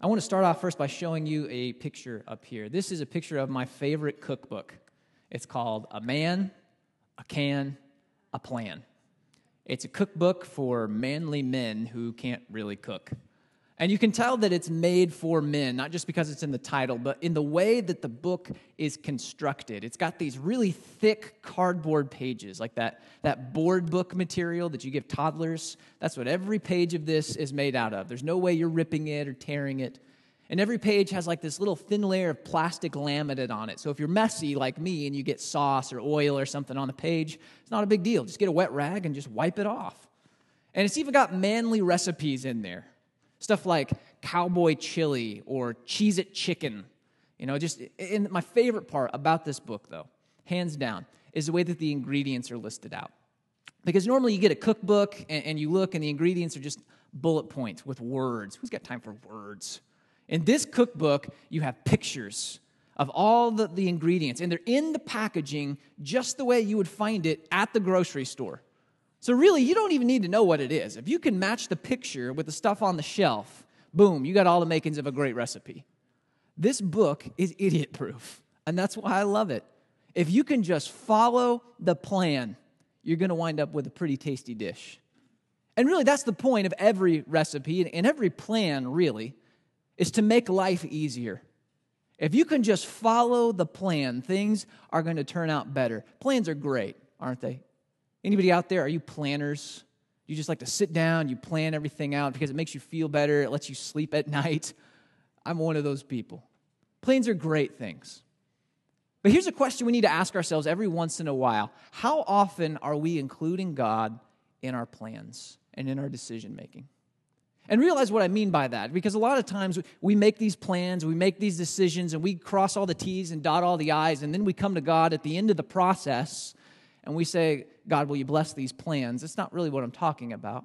I want to start off first by showing you a picture up here. This is a picture of my favorite cookbook. It's called A Man, a Can, a Plan. It's a cookbook for manly men who can't really cook. And you can tell that it's made for men, not just because it's in the title, but in the way that the book is constructed. It's got these really thick cardboard pages, like that, that board book material that you give toddlers. That's what every page of this is made out of. There's no way you're ripping it or tearing it. And every page has like this little thin layer of plastic laminate on it. So if you're messy like me and you get sauce or oil or something on the page, it's not a big deal. Just get a wet rag and just wipe it off. And it's even got manly recipes in there. Stuff like cowboy chili or Cheez It chicken. You know, just in my favorite part about this book, though, hands down, is the way that the ingredients are listed out. Because normally you get a cookbook and, and you look and the ingredients are just bullet points with words. Who's got time for words? In this cookbook, you have pictures of all the, the ingredients, and they're in the packaging just the way you would find it at the grocery store. So, really, you don't even need to know what it is. If you can match the picture with the stuff on the shelf, boom, you got all the makings of a great recipe. This book is idiot proof, and that's why I love it. If you can just follow the plan, you're going to wind up with a pretty tasty dish. And really, that's the point of every recipe and every plan, really, is to make life easier. If you can just follow the plan, things are going to turn out better. Plans are great, aren't they? Anybody out there, are you planners? You just like to sit down, you plan everything out because it makes you feel better, it lets you sleep at night. I'm one of those people. Plans are great things. But here's a question we need to ask ourselves every once in a while How often are we including God in our plans and in our decision making? And realize what I mean by that, because a lot of times we make these plans, we make these decisions, and we cross all the T's and dot all the I's, and then we come to God at the end of the process and we say, God, will you bless these plans? It's not really what I'm talking about.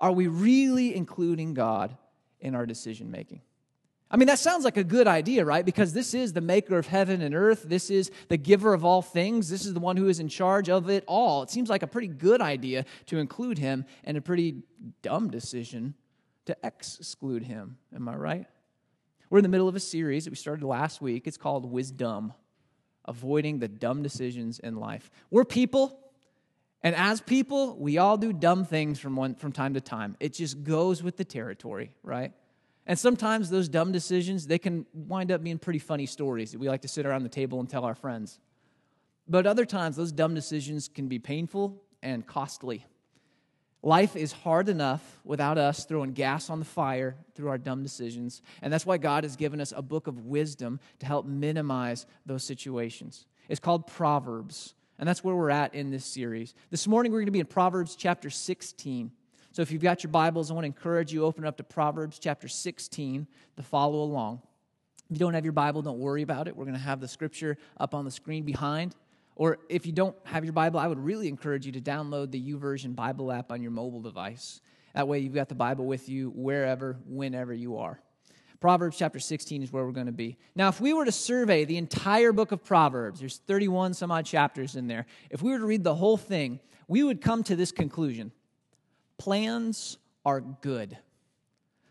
Are we really including God in our decision making? I mean, that sounds like a good idea, right? Because this is the maker of heaven and earth. This is the giver of all things. This is the one who is in charge of it all. It seems like a pretty good idea to include him and a pretty dumb decision to exclude him. Am I right? We're in the middle of a series that we started last week. It's called Wisdom Avoiding the Dumb Decisions in Life. We're people, and as people, we all do dumb things from, one, from time to time. It just goes with the territory, right? And sometimes those dumb decisions, they can wind up being pretty funny stories that we like to sit around the table and tell our friends. But other times, those dumb decisions can be painful and costly. Life is hard enough without us throwing gas on the fire through our dumb decisions. And that's why God has given us a book of wisdom to help minimize those situations. It's called Proverbs. And that's where we're at in this series. This morning, we're going to be in Proverbs chapter 16. So if you've got your Bibles, I want to encourage you open up to Proverbs chapter 16 to follow along. If you don't have your Bible, don't worry about it. We're going to have the scripture up on the screen behind. Or if you don't have your Bible, I would really encourage you to download the YouVersion Bible app on your mobile device. That way, you've got the Bible with you wherever, whenever you are. Proverbs chapter 16 is where we're going to be. Now, if we were to survey the entire book of Proverbs, there's 31 some odd chapters in there. If we were to read the whole thing, we would come to this conclusion plans are good.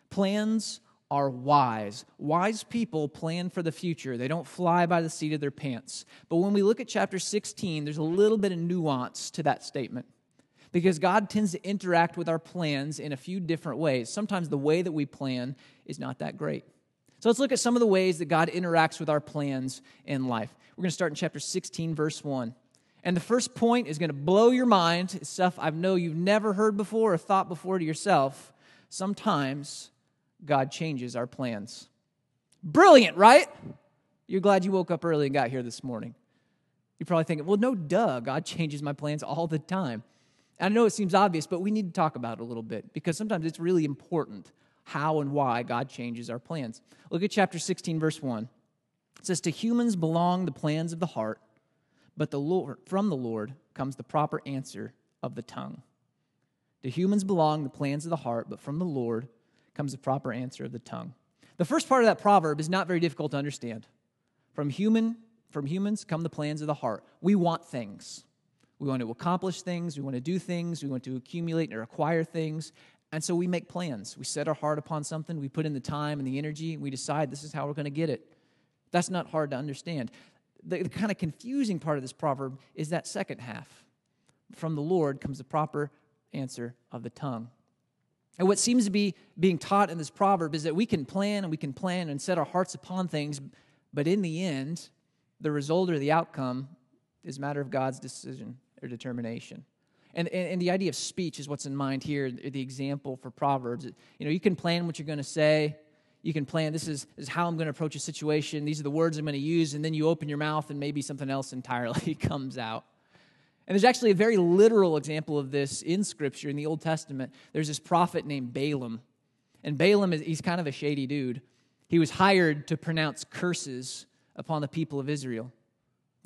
Plans are wise. Wise people plan for the future. They don't fly by the seat of their pants. But when we look at chapter 16, there's a little bit of nuance to that statement. Because God tends to interact with our plans in a few different ways. Sometimes the way that we plan is not that great. So let's look at some of the ways that God interacts with our plans in life. We're going to start in chapter 16, verse 1. And the first point is going to blow your mind. It's stuff I know you've never heard before or thought before to yourself. Sometimes God changes our plans. Brilliant, right? You're glad you woke up early and got here this morning. You're probably thinking, well, no, duh, God changes my plans all the time. I know it seems obvious, but we need to talk about it a little bit because sometimes it's really important how and why God changes our plans. Look at chapter 16, verse 1. It says, To humans belong the plans of the heart, but the Lord, from the Lord comes the proper answer of the tongue. To humans belong the plans of the heart, but from the Lord comes the proper answer of the tongue. The first part of that proverb is not very difficult to understand. From human from humans come the plans of the heart. We want things. We want to accomplish things, we want to do things, we want to accumulate or acquire things, And so we make plans. We set our heart upon something, we put in the time and the energy, and we decide this is how we're going to get it. That's not hard to understand. The, the kind of confusing part of this proverb is that second half. From the Lord comes the proper answer of the tongue. And what seems to be being taught in this proverb is that we can plan and we can plan and set our hearts upon things, but in the end, the result or the outcome is a matter of God's decision or determination. And, and, and, the idea of speech is what's in mind here, the example for Proverbs. You know, you can plan what you're going to say. You can plan, this is, this is how I'm going to approach a situation. These are the words I'm going to use. And then you open your mouth and maybe something else entirely comes out. And there's actually a very literal example of this in Scripture in the Old Testament. There's this prophet named Balaam. And Balaam, is, he's kind of a shady dude. He was hired to pronounce curses upon the people of Israel.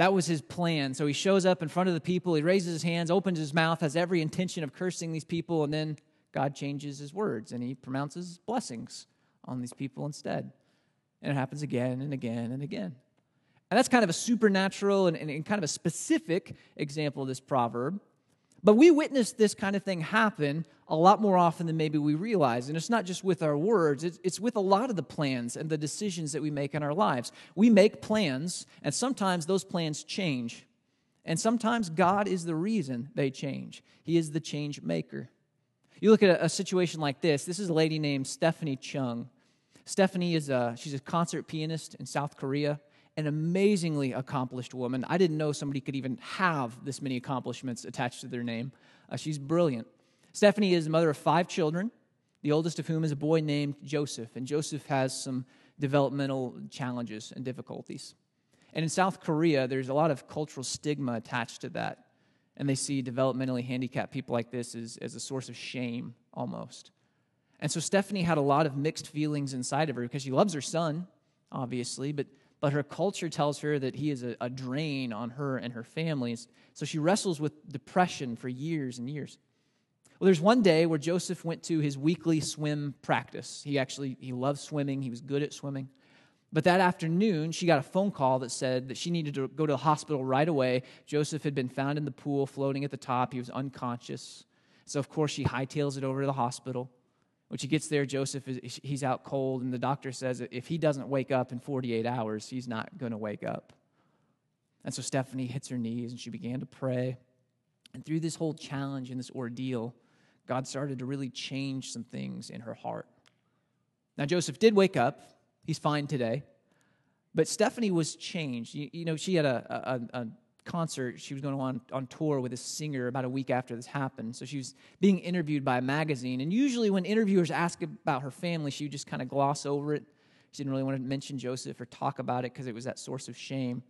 That was his plan. So he shows up in front of the people, he raises his hands, opens his mouth, has every intention of cursing these people, and then God changes his words and he pronounces blessings on these people instead. And it happens again and again and again. And that's kind of a supernatural and, and, and, kind of a specific example of this proverb. But we witness this kind of thing happen a lot more often than maybe we realize. And it's not just with our words, it's, it's with a lot of the plans and the decisions that we make in our lives. We make plans, and sometimes those plans change. And sometimes God is the reason they change, He is the change maker. You look at a, a situation like this. This is a lady named Stephanie Chung. Stephanie is a, she's a concert pianist in South Korea an amazingly accomplished woman. I didn't know somebody could even have this many accomplishments attached to their name. Uh, she's brilliant. Stephanie is the mother of five children, the oldest of whom is a boy named Joseph. And Joseph has some developmental challenges and difficulties. And in South Korea, there's a lot of cultural stigma attached to that. And they see developmentally handicapped people like this as, as a source of shame almost. And so Stephanie had a lot of mixed feelings inside of her because she loves her son, obviously, but but her culture tells her that he is a, a drain on her and her family. So she wrestles with depression for years and years. Well, there's one day where Joseph went to his weekly swim practice. He actually he loved swimming. He was good at swimming. But that afternoon, she got a phone call that said that she needed to go to the hospital right away. Joseph had been found in the pool, floating at the top. He was unconscious. So, of course, she hightails it over to the hospital. When she gets there, Joseph is he's out cold, and the doctor says if he doesn't wake up in 48 hours, he's not going to wake up. And so Stephanie hits her knees and she began to pray. And through this whole challenge and this ordeal, God started to really change some things in her heart. Now, Joseph did wake up. He's fine today. But Stephanie was changed. You, you know, she had a, a, a, concert. She was going on, on tour with a singer about a week after this happened. So she was being interviewed by a magazine. And usually, when interviewers ask about her family, she would just kind of gloss over it. She didn't really want to mention Joseph or talk about it because it was that source of shame.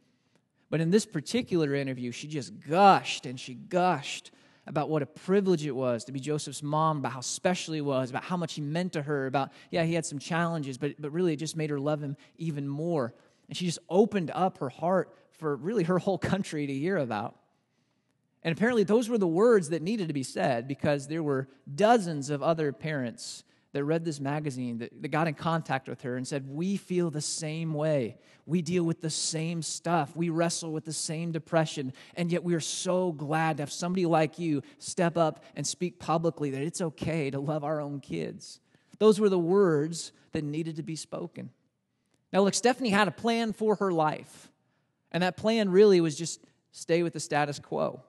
But in this particular interview, she just gushed and she gushed about what a privilege it was to be Joseph's mom, about how special he was, about how much he meant to her, about, yeah, he had some challenges, but, but really it just made her love him even more. And she just opened up her heart for really her whole country to hear about. And apparently, those were the words that needed to be said because there were dozens of other parents that read this magazine that, that got in contact with her and said, We feel the same way. We deal with the same stuff. We wrestle with the same depression. And yet, we are so glad to have somebody like you step up and speak publicly that it's okay to love our own kids. Those were the words that needed to be spoken. Now, look, Stephanie had a plan for her life. And that plan really was just stay with the status quo.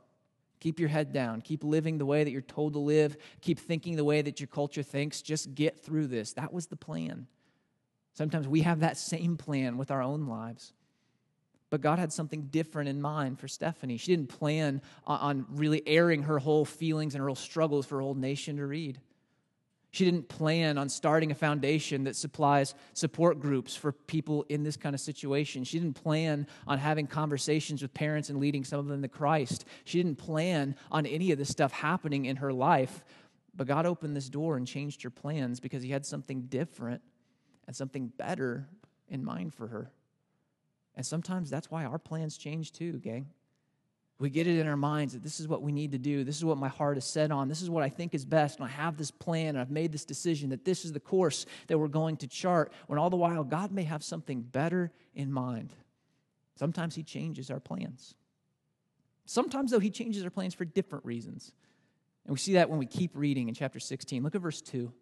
Keep your head down. Keep living the way that you're told to live. Keep thinking the way that your culture thinks. Just get through this. That was the plan. Sometimes we have that same plan with our own lives. But God had something different in mind for Stephanie. She didn't plan on really airing her whole feelings and her whole struggles for her whole nation to read. She didn't plan on starting a foundation that supplies support groups for people in this kind of situation. She didn't plan on having conversations with parents and leading some of them to Christ. She didn't plan on any of this stuff happening in her life. But God opened this door and changed her plans because He had something different and something better in mind for her. And sometimes that's why our plans change too, gang. We get it in our minds that this is what we need to do. This is what my heart is set on. This is what I think is best. And I have this plan and I've made this decision that this is the course that we're going to chart. When all the while, God may have something better in mind. Sometimes He changes our plans. Sometimes, though, He changes our plans for different reasons. And we see that when we keep reading in chapter 16. Look at verse 2. It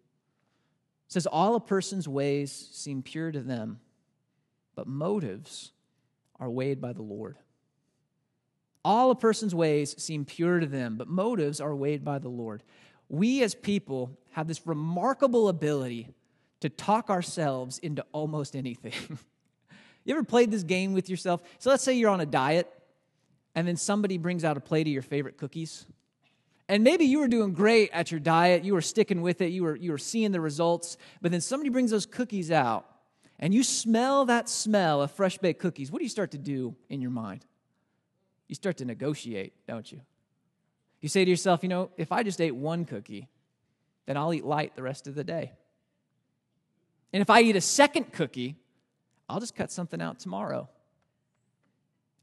says, All a person's ways seem pure to them, but motives are weighed by the Lord. All a person's ways seem pure to them, but motives are weighed by the Lord. We as people have this remarkable ability to talk ourselves into almost anything. you ever played this game with yourself? So let's say you're on a diet, and then somebody brings out a plate of your favorite cookies. And maybe you were doing great at your diet, you were sticking with it, you were, you were seeing the results, but then somebody brings those cookies out, and you smell that smell of fresh baked cookies. What do you start to do in your mind? You start to negotiate, don't you? You say to yourself, you know, if I just ate one cookie, then I'll eat light the rest of the day. And if I eat a second cookie, I'll just cut something out tomorrow.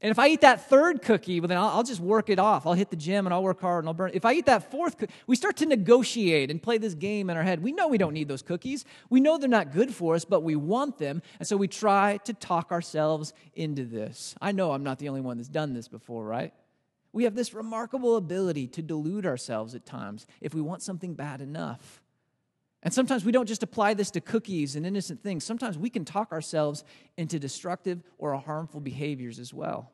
And if I eat that third cookie, well, then I'll, I'll, just work it off. I'll hit the gym and I'll work hard and I'll burn. If I eat that fourth cookie, we start to negotiate and play this game in our head. We know we don't need those cookies. We know they're not good for us, but we want them. And so we try to talk ourselves into this. I know I'm not the only one that's done this before, right? We have this remarkable ability to delude ourselves at times if we want something bad enough. And sometimes we don't just apply this to cookies and innocent things. Sometimes we can talk ourselves into destructive or harmful behaviors as well.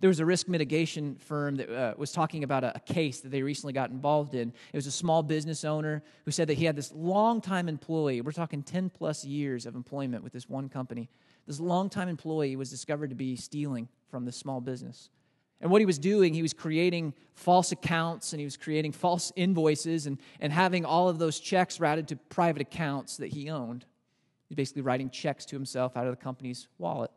There was a risk mitigation firm that uh, was talking about a, a, case that they recently got involved in. It was a small business owner who said that he had this long-time employee. We're talking 10 plus years of employment with this one company. This long-time employee was discovered to be stealing from this small business. And what he was doing, he was creating false accounts and he was creating false invoices and, and having all of those checks routed to private accounts that he owned. He's basically writing checks to himself out of the company's wallet.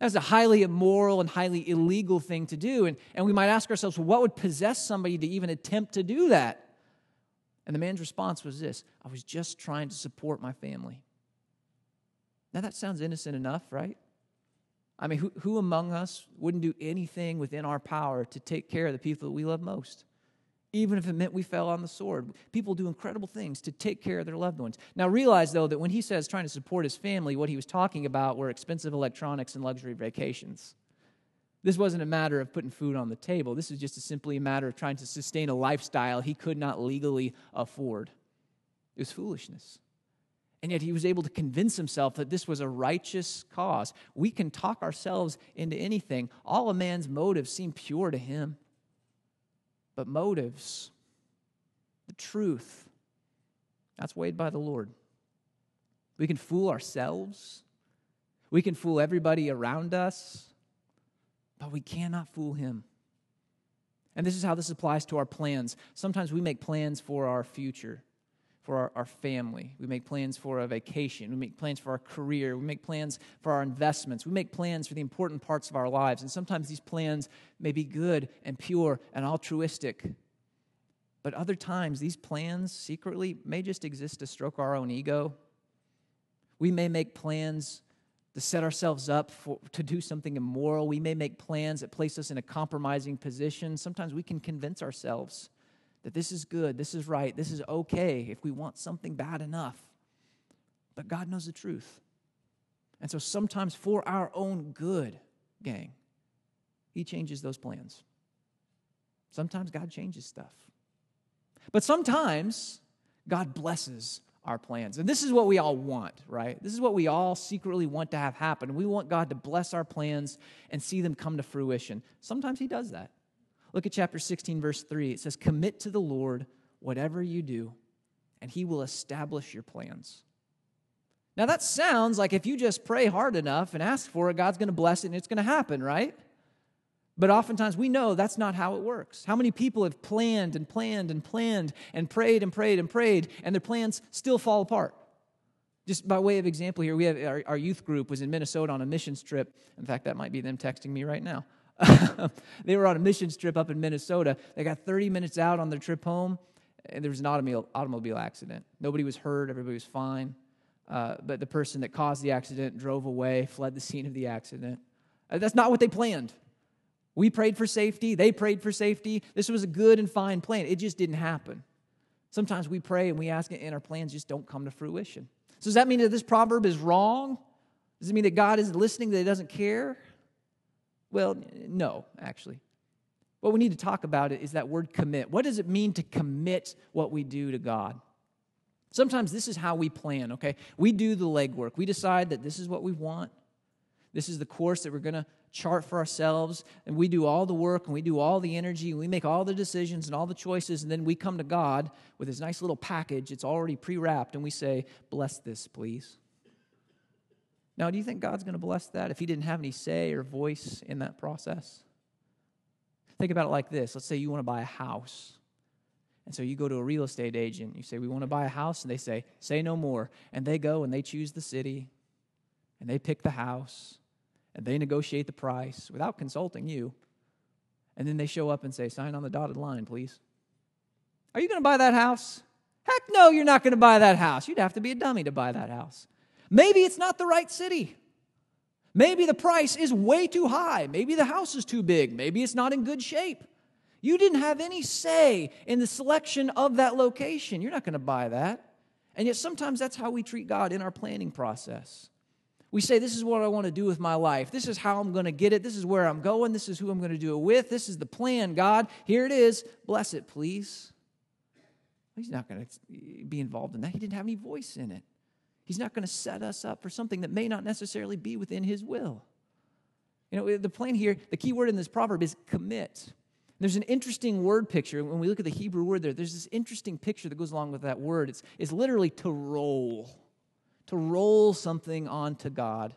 That's a highly immoral and highly illegal thing to do. And, and we might ask ourselves, well, what would possess somebody to even attempt to do that? And the man's response was this I was just trying to support my family. Now, that sounds innocent enough, right? I mean, who, who among us wouldn't do anything within our power to take care of the people that we love most? Even if it meant we fell on the sword. People do incredible things to take care of their loved ones. Now, realize, though, that when he says trying to support his family, what he was talking about were expensive electronics and luxury vacations. This wasn't a matter of putting food on the table. This was just a simply a matter of trying to sustain a lifestyle he could not legally afford. It was foolishness. And yet he was able to convince himself that this was a righteous cause. We can talk ourselves into anything. All a man's motives seem pure to him. But motives, the truth, that's weighed by the Lord. We can fool ourselves, we can fool everybody around us, but we cannot fool him. And this is how this applies to our plans. Sometimes we make plans for our future for our, our, family. We make plans for a vacation. We make plans for our career. We make plans for our investments. We make plans for the important parts of our lives. And sometimes these plans may be good and pure and altruistic. But other times, these plans secretly may just exist to stroke our own ego. We may make plans to set ourselves up for, to do something immoral. We may make plans that place us in a compromising position. Sometimes we can convince ourselves that this is good, this is right, this is okay if we want something bad enough. But God knows the truth. And so sometimes for our own good, gang, He changes those plans. Sometimes God changes stuff. But sometimes God blesses our plans. And this is what we all want, right? This is what we all secretly want to have happen. We want God to bless our plans and see them come to fruition. Sometimes He does that. Look at chapter 16, verse 3. It says, Commit to the Lord whatever you do, and he will establish your plans. Now, that sounds like if you just pray hard enough and ask for it, God's going to bless it and it's going to happen, right? But oftentimes we know that's not how it works. How many people have planned and planned and planned and prayed and prayed and prayed, and their plans still fall apart? Just by way of example here, we have our, our youth group was in Minnesota on a missions trip. In fact, that might be them texting me right now. they were on a mission trip up in Minnesota. They got 30 minutes out on their trip home, and there was an automobile, automobile accident. Nobody was hurt, everybody was fine. Uh, but the person that caused the accident drove away, fled the scene of the accident. Uh, that's not what they planned. We prayed for safety, they prayed for safety. This was a good and fine plan. It just didn't happen. Sometimes we pray and we ask and our plans just don't come to fruition. So, does that mean that this proverb is wrong? Does it mean that God isn't listening, that He doesn't care? Well, no, actually. what we need to talk about is that word commit. What does it mean to commit what we do to God? Sometimes this is how we plan, okay? We do the legwork. We decide that this is what we want. This is the course that we're going to chart for ourselves. And we do all the work and we do all the energy and we make all the decisions and all the choices. And then we come to God with this nice little package. It's already pre wrapped. And we say, Bless this, please. Now, do you think God's going to bless that if He didn't have any say or voice in that process? Think about it like this let's say you want to buy a house. And so you go to a real estate agent, you say, We want to buy a house, and they say, Say no more. And they go and they choose the city, and they pick the house, and they negotiate the price without consulting you. And then they show up and say, Sign on the dotted line, please. Are you going to buy that house? Heck no, you're not going to buy that house. You'd have to be a dummy to buy that house. Maybe it's not the right city. Maybe the price is way too high. Maybe the house is too big. Maybe it's not in good shape. You didn't have any say in the selection of that location. You're not going to buy that. And yet, sometimes that's how we treat God in our planning process. We say, This is what I want to do with my life. This is how I'm going to get it. This is where I'm going. This is who I'm going to do it with. This is the plan, God. Here it is. Bless it, please. He's not going to be involved in that. He didn't have any voice in it. He's not going to set us up for something that may not necessarily be within His will. You know, the plan here, the key word in this proverb is commit. There's an interesting word picture. When we look at the Hebrew word there, there's this interesting picture that goes along with that word. It's, it's literally to roll, to roll something onto God.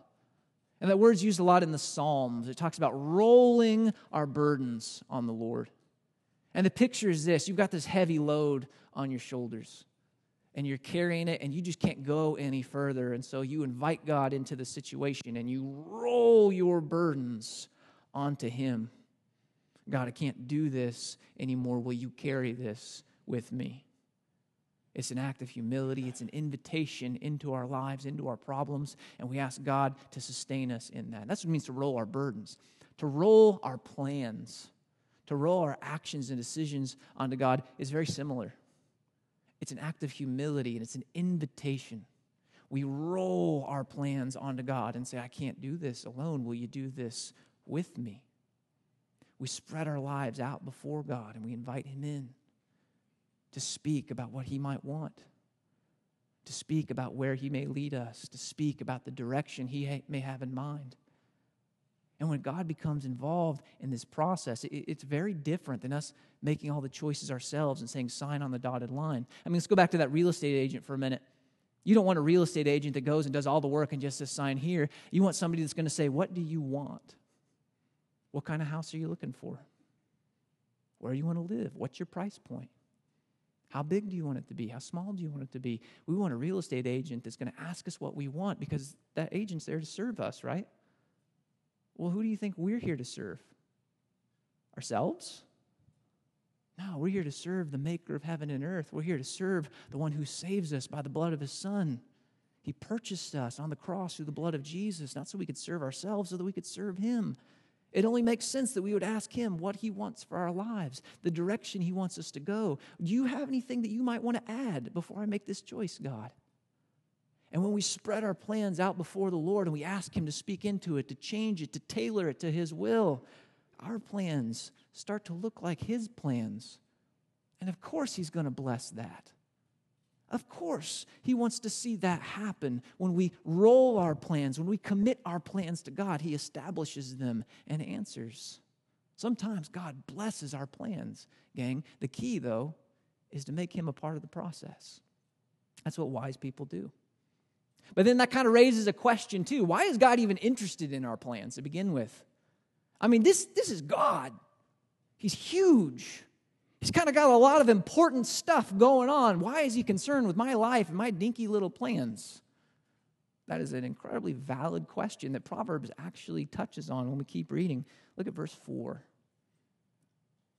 And that word's used a lot in the Psalms. It talks about rolling our burdens on the Lord. And the picture is this you've got this heavy load on your shoulders and you're carrying it and you just can't go any further. And so you invite God into the situation and you roll your burdens onto Him. God, I can't do this anymore. Will you carry this with me? It's an act of humility. It's an invitation into our lives, into our problems, and we ask God to sustain us in that. That's what it means to roll our burdens, to roll our plans, to roll our actions and decisions onto God is very similar. It's an act of humility and it's an invitation. We roll our plans onto God and say, I can't do this alone. Will you do this with me? We spread our lives out before God and we invite Him in to speak about what He might want, to speak about where He may lead us, to speak about the direction He may have in mind. And when God becomes involved in this process, it's very different than us making all the choices ourselves and saying, sign on the dotted line. I mean, let's go back to that real estate agent for a minute. You don't want a real estate agent that goes and does all the work and just says, sign here. You want somebody that's going to say, What do you want? What kind of house are you looking for? Where do you want to live? What's your price point? How big do you want it to be? How small do you want it to be? We want a real estate agent that's going to ask us what we want because that agent's there to serve us, right? Well, who do you think we're here to serve? Ourselves? No, we're here to serve the maker of heaven and earth. We're here to serve the one who saves us by the blood of his son. He purchased us on the cross through the blood of Jesus, not so we could serve ourselves, so that we could serve him. It only makes sense that we would ask him what he wants for our lives, the direction he wants us to go. Do you have anything that you might want to add before I make this choice, God? And when we spread our plans out before the Lord and we ask Him to speak into it, to change it, to tailor it to His will, our plans start to look like His plans. And of course, He's going to bless that. Of course, He wants to see that happen. When we roll our plans, when we commit our plans to God, He establishes them and answers. Sometimes God blesses our plans, gang. The key, though, is to make Him a part of the process. That's what wise people do. But then that kind of raises a question too. Why is God even interested in our plans to begin with? I mean, this, this is God. He's huge. He's kind of got a lot of important stuff going on. Why is he concerned with my life and my dinky little plans? That is an incredibly valid question that Proverbs actually touches on when we keep reading. Look at verse 4.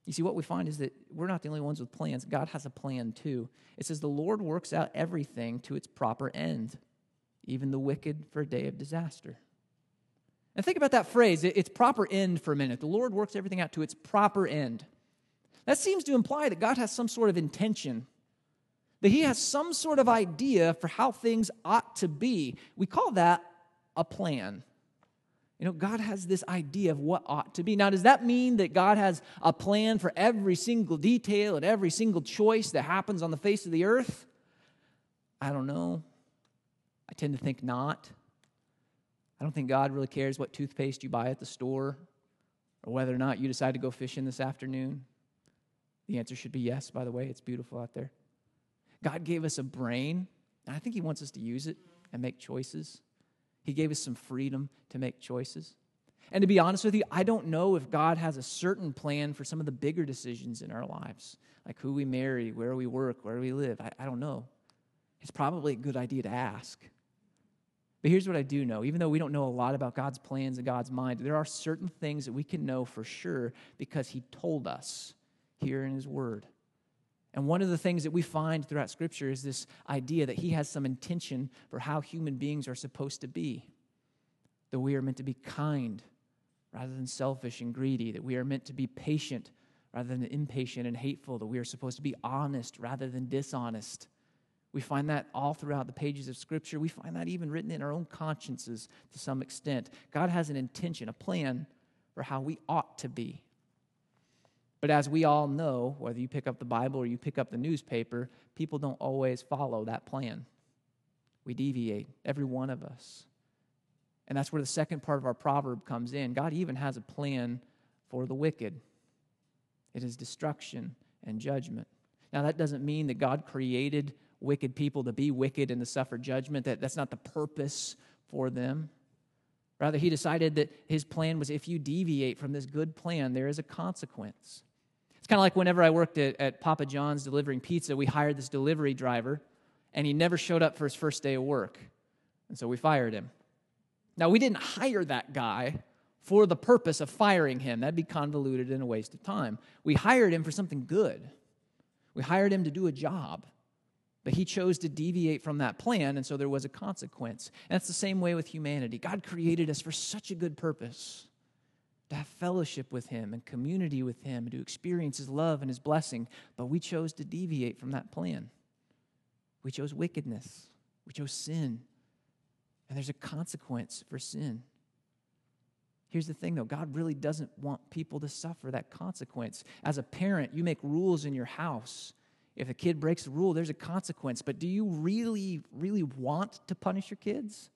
You see, what we find is that we're not the only ones with plans. God has a plan too. It says, The Lord works out everything to its proper end even the wicked for a day of disaster. And think about that phrase, its proper end for a minute. The Lord works everything out to its proper end. That seems to imply that God has some sort of intention, that He has some sort of idea for how things ought to be. We call that a plan. You know, God has this idea of what ought to be. Now, does that mean that God has a plan for every single detail and every single choice that happens on the face of the earth? I don't know. I tend to think not. I don't think God really cares what toothpaste you buy at the store or whether or not you decide to go fishing this afternoon. The answer should be yes, by the way. It's beautiful out there. God gave us a brain, and I think He wants us to use it and make choices. He gave us some freedom to make choices. And to be honest with you, I don't know if God has a certain plan for some of the bigger decisions in our lives, like who we marry, where we work, where we live. I, I don't know. It's probably a good idea to ask. But here's what I do know even though we don't know a lot about God's plans and God's mind, there are certain things that we can know for sure because He told us here in His Word. And one of the things that we find throughout Scripture is this idea that He has some intention for how human beings are supposed to be. That we are meant to be kind rather than selfish and greedy, that we are meant to be patient rather than impatient and hateful, that we are supposed to be honest rather than dishonest we find that all throughout the pages of Scripture. We find that even written in our own consciences to some extent. God has an intention, a plan for how we ought to be. But as we all know, whether you pick up the Bible or you pick up the newspaper, people don't always follow that plan. We deviate, every one of us. And that's where the second part of our proverb comes in. God even has a plan for the wicked it is destruction and judgment. Now, that doesn't mean that God created wicked people to be wicked and to suffer judgment. That, that's not the purpose for them. Rather, he decided that his plan was if you deviate from this good plan, there is a consequence. It's kind of like whenever I worked at, at Papa John's delivering pizza, we hired this delivery driver, and he never showed up for his first day of work. And so we fired him. Now, we didn't hire that guy for the purpose of firing him. That'd be convoluted and a waste of time. We hired him for something good. We hired him to do a job. But he chose to deviate from that plan, and so there was a consequence. And that's the same way with humanity. God created us for such a good purpose to have fellowship with him and community with him and to experience his love and his blessing. But we chose to deviate from that plan. We chose wickedness, we chose sin. And there's a consequence for sin. Here's the thing though God really doesn't want people to suffer that consequence. As a parent, you make rules in your house if a kid breaks the rule, there's a consequence. But do you really, really want to punish your kids?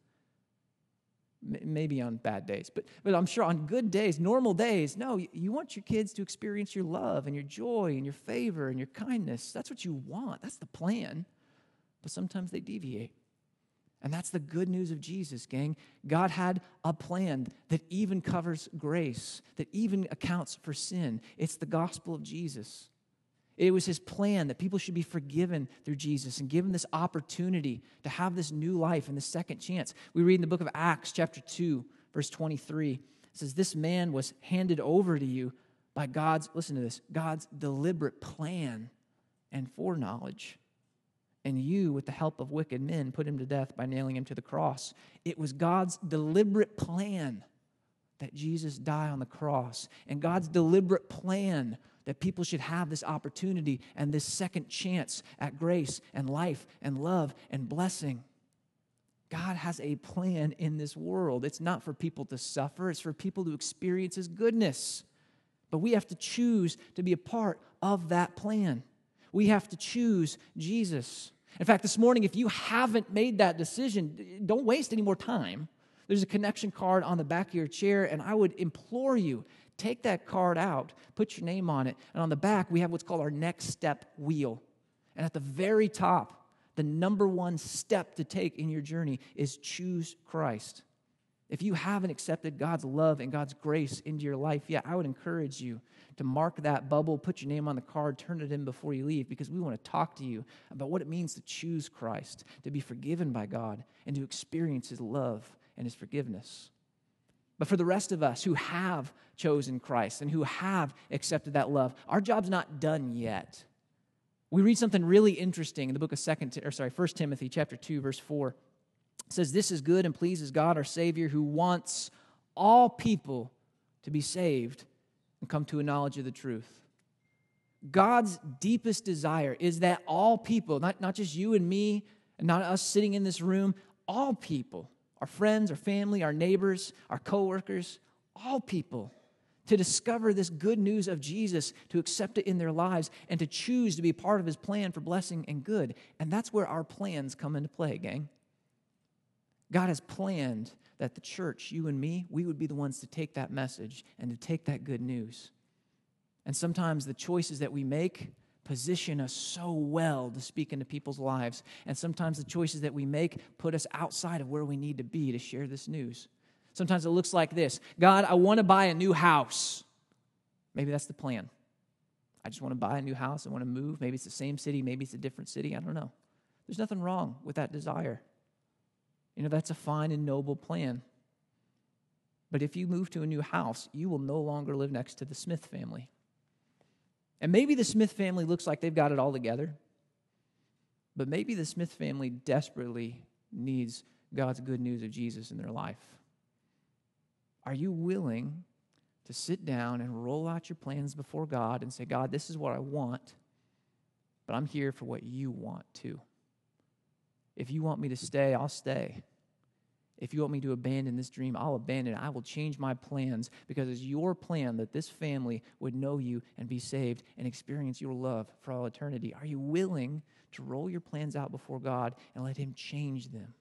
Maybe on bad days, but, but I'm sure on good days, normal days, no, you want your kids to experience your love and your joy and your favor and your kindness. That's what you want. That's the plan. But sometimes they deviate. And that's the good news of Jesus, gang. God had a plan that even covers grace, that even accounts for sin. It's the gospel of Jesus. It was his plan that people should be forgiven through Jesus and given this opportunity to have this new life and this second chance. We read in the book of Acts, chapter 2, verse 23. It says, This man was handed over to you by God's, listen to this, God's deliberate plan and foreknowledge. And you, with the help of wicked men, put him to death by nailing him to the cross. It was God's deliberate plan that Jesus die on the cross, and God's deliberate plan that people should have this opportunity and this second chance at grace and life and love and blessing. God has a plan in this world. It's not for people to suffer, it's for people to experience His goodness. But we have to choose to be a part of that plan. We have to choose Jesus. In fact, this morning, if you haven't made that decision, don't waste any more time. There's a connection card on the back of your chair, and I would implore you Take that card out, put your name on it, and on the back, we have what's called our next step wheel. And at the very top, the number one step to take in your journey is choose Christ. If you haven't accepted God's love and God's grace into your life yet, I would encourage you to mark that bubble, put your name on the card, turn it in before you leave, because we want to talk to you about what it means to choose Christ, to be forgiven by God, and to experience His love and His forgiveness. But for the rest of us who have chosen Christ and who have accepted that love, our job's not done yet. We read something really interesting in the book of Second, or sorry, First Timothy chapter two, verse four. It says, "This is good and pleases God, our Savior, who wants all people to be saved and come to a knowledge of the truth." God's deepest desire is that all people, not, not just you and me, and not us sitting in this room, all people our friends, our family, our neighbors, our coworkers, all people to discover this good news of Jesus, to accept it in their lives, and to choose to be part of his plan for blessing and good. And that's where our plans come into play, gang. God has planned that the church, you and me, we would be the ones to take that message and to take that good news. And sometimes the choices that we make position us so well to speak into people's lives. And sometimes the choices that we make put us outside of where we need to be to share this news. Sometimes it looks like this God, I want to buy a new house. Maybe that's the plan. I just want to buy a new house. I want to move. Maybe it's the same city. Maybe it's a different city. I don't know. There's nothing wrong with that desire. You know, that's a fine and noble plan. But if you move to a new house, you will no longer live next to the Smith family. And maybe the Smith family looks like they've got it all together. But maybe the Smith family desperately needs God's good news of Jesus in their life. Are you willing to sit down and roll out your plans before God and say, God, this is what I want, but I'm here for what you want too? If you want me to stay, I'll stay. If you want me to abandon this dream, I'll abandon it. I will change my plans because it's your plan that this family would know you and be saved and experience your love for all eternity. Are you willing to roll your plans out before God and let Him change them?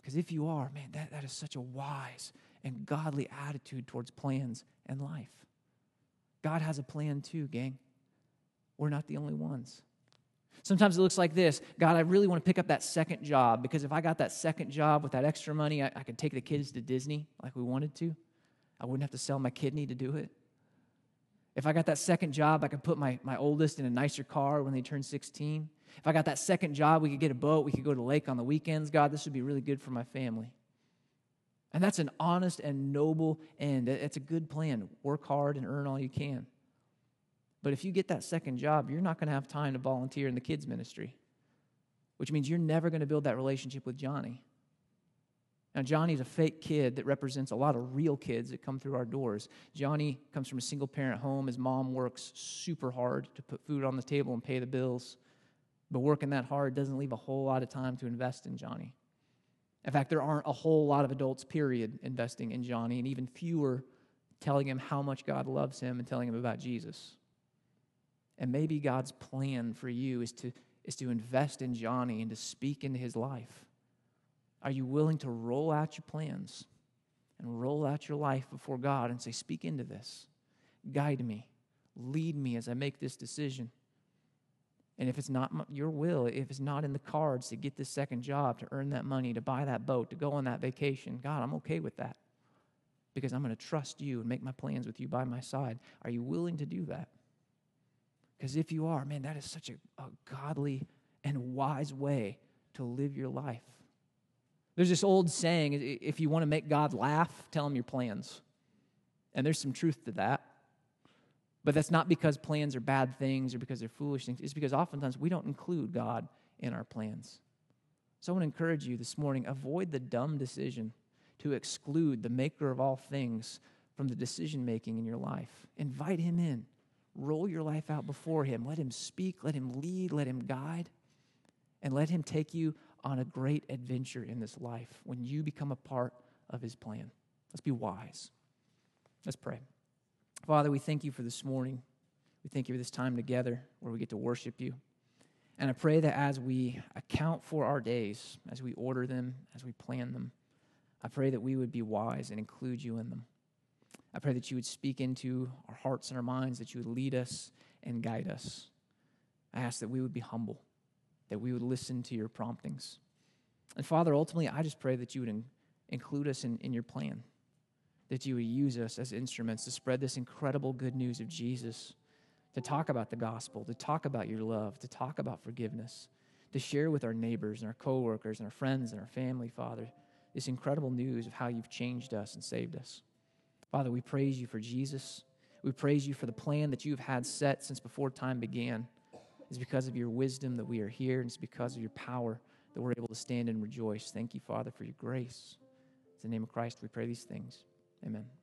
Because if you are, man, that, that is such a wise and godly attitude towards plans and life. God has a plan too, gang. We're not the only ones. Sometimes it looks like this God, I really want to pick up that second job because if I got that second job with that extra money, I, I could take the kids to Disney like we wanted to. I wouldn't have to sell my kidney to do it. If I got that second job, I could put my, my oldest in a nicer car when they turn 16. If I got that second job, we could get a boat. We could go to the lake on the weekends. God, this would be really good for my family. And that's an honest and noble end. It's a good plan. Work hard and earn all you can. But if you get that second job, you're not going to have time to volunteer in the kids' ministry, which means you're never going to build that relationship with Johnny. Now, Johnny's a fake kid that represents a lot of real kids that come through our doors. Johnny comes from a single parent home. His mom works super hard to put food on the table and pay the bills. But working that hard doesn't leave a whole lot of time to invest in Johnny. In fact, there aren't a whole lot of adults, period, investing in Johnny, and even fewer telling him how much God loves him and telling him about Jesus. And maybe God's plan for you is to, is to invest in Johnny and to speak into his life. Are you willing to roll out your plans and roll out your life before God and say, Speak into this, guide me, lead me as I make this decision? And if it's not your will, if it's not in the cards to get this second job, to earn that money, to buy that boat, to go on that vacation, God, I'm okay with that because I'm going to trust you and make my plans with you by my side. Are you willing to do that? Because if you are, man, that is such a, a godly and wise way to live your life. There's this old saying if you want to make God laugh, tell him your plans. And there's some truth to that. But that's not because plans are bad things or because they're foolish things. It's because oftentimes we don't include God in our plans. So I want to encourage you this morning avoid the dumb decision to exclude the maker of all things from the decision making in your life. Invite him in. Roll your life out before Him. Let Him speak, let Him lead, let Him guide, and let Him take you on a great adventure in this life when you become a part of His plan. Let's be wise. Let's pray. Father, we thank you for this morning. We thank you for this time together where we get to worship you. And I pray that as we account for our days, as we order them, as we plan them, I pray that we would be wise and include you in them. I pray that you would speak into our hearts and our minds, that you would lead us and guide us. I ask that we would be humble, that we would listen to your promptings. And Father, ultimately, I just pray that you would in, include us in, in your plan, that you would use us as instruments to spread this incredible good news of Jesus, to talk about the gospel, to talk about your love, to talk about forgiveness, to share with our neighbors and our coworkers and our friends and our family, Father, this incredible news of how you've changed us and saved us. Father, we praise you for Jesus. We praise you for the plan that you've had set since before time began. It's because of your wisdom that we are here, and it's because of your power that we're able to stand and rejoice. Thank you, Father, for your grace. In the name of Christ, we pray these things. Amen.